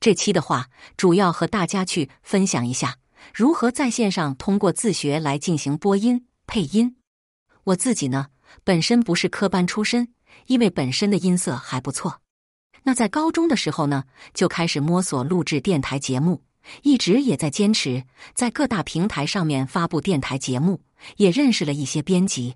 这期的话，主要和大家去分享一下如何在线上通过自学来进行播音配音。我自己呢，本身不是科班出身，因为本身的音色还不错。那在高中的时候呢，就开始摸索录制电台节目，一直也在坚持在各大平台上面发布电台节目，也认识了一些编辑。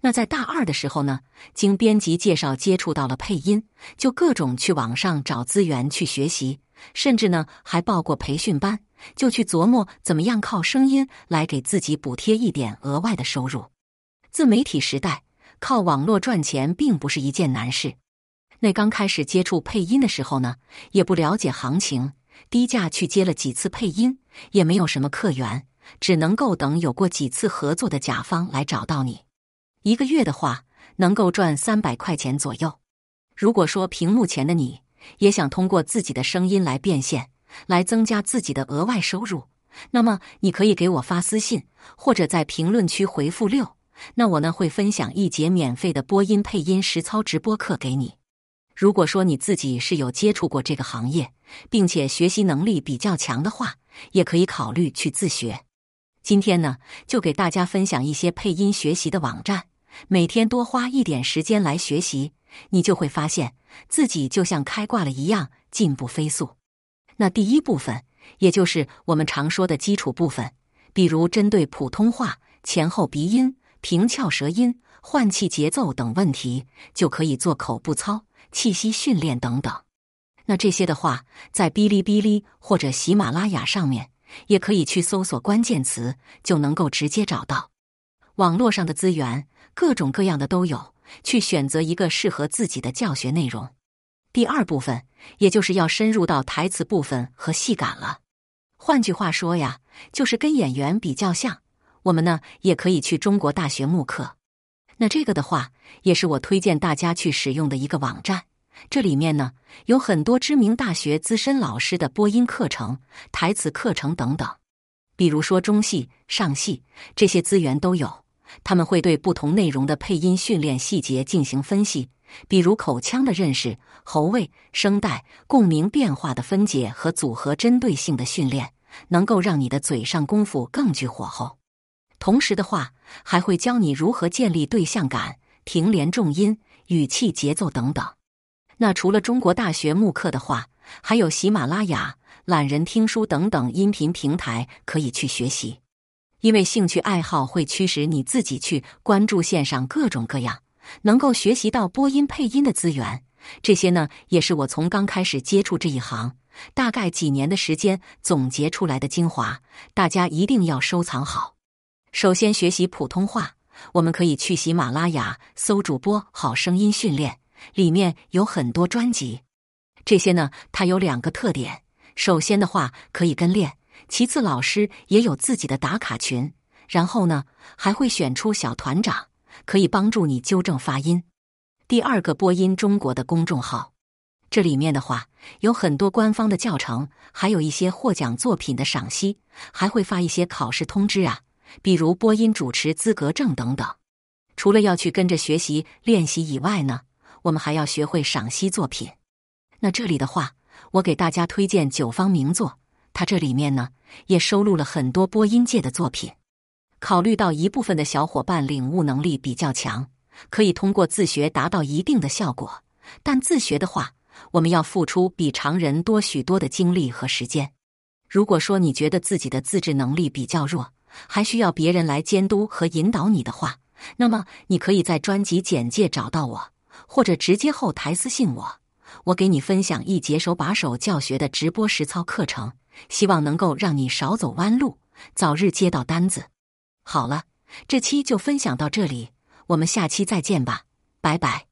那在大二的时候呢，经编辑介绍接触到了配音，就各种去网上找资源去学习，甚至呢还报过培训班，就去琢磨怎么样靠声音来给自己补贴一点额外的收入。自媒体时代，靠网络赚钱并不是一件难事。那刚开始接触配音的时候呢，也不了解行情，低价去接了几次配音，也没有什么客源，只能够等有过几次合作的甲方来找到你。一个月的话，能够赚三百块钱左右。如果说屏幕前的你也想通过自己的声音来变现，来增加自己的额外收入，那么你可以给我发私信，或者在评论区回复六，那我呢会分享一节免费的播音配音实操直播课给你。如果说你自己是有接触过这个行业，并且学习能力比较强的话，也可以考虑去自学。今天呢，就给大家分享一些配音学习的网站。每天多花一点时间来学习，你就会发现自己就像开挂了一样，进步飞速。那第一部分，也就是我们常说的基础部分，比如针对普通话前后鼻音、平翘舌音、换气节奏等问题，就可以做口部操、气息训练等等。那这些的话，在哔哩哔哩或者喜马拉雅上面，也可以去搜索关键词，就能够直接找到网络上的资源。各种各样的都有，去选择一个适合自己的教学内容。第二部分，也就是要深入到台词部分和戏感了。换句话说呀，就是跟演员比较像。我们呢，也可以去中国大学慕课。那这个的话，也是我推荐大家去使用的一个网站。这里面呢，有很多知名大学资深老师的播音课程、台词课程等等。比如说中戏、上戏这些资源都有。他们会对不同内容的配音训练细节进行分析，比如口腔的认识、喉位、声带、共鸣变化的分解和组合，针对性的训练，能够让你的嘴上功夫更具火候。同时的话，还会教你如何建立对象感、停连重音、语气节奏等等。那除了中国大学慕课的话，还有喜马拉雅、懒人听书等等音频平台可以去学习。因为兴趣爱好会驱使你自己去关注线上各种各样能够学习到播音配音的资源，这些呢也是我从刚开始接触这一行，大概几年的时间总结出来的精华，大家一定要收藏好。首先学习普通话，我们可以去喜马拉雅搜主播好声音训练，里面有很多专辑。这些呢，它有两个特点，首先的话可以跟练。其次，老师也有自己的打卡群，然后呢，还会选出小团长，可以帮助你纠正发音。第二个播音中国的公众号，这里面的话有很多官方的教程，还有一些获奖作品的赏析，还会发一些考试通知啊，比如播音主持资格证等等。除了要去跟着学习练习以外呢，我们还要学会赏析作品。那这里的话，我给大家推荐九方名作。它这里面呢，也收录了很多播音界的作品。考虑到一部分的小伙伴领悟能力比较强，可以通过自学达到一定的效果。但自学的话，我们要付出比常人多许多的精力和时间。如果说你觉得自己的自制能力比较弱，还需要别人来监督和引导你的话，那么你可以在专辑简介找到我，或者直接后台私信我，我给你分享一节手把手教学的直播实操课程。希望能够让你少走弯路，早日接到单子。好了，这期就分享到这里，我们下期再见吧，拜拜。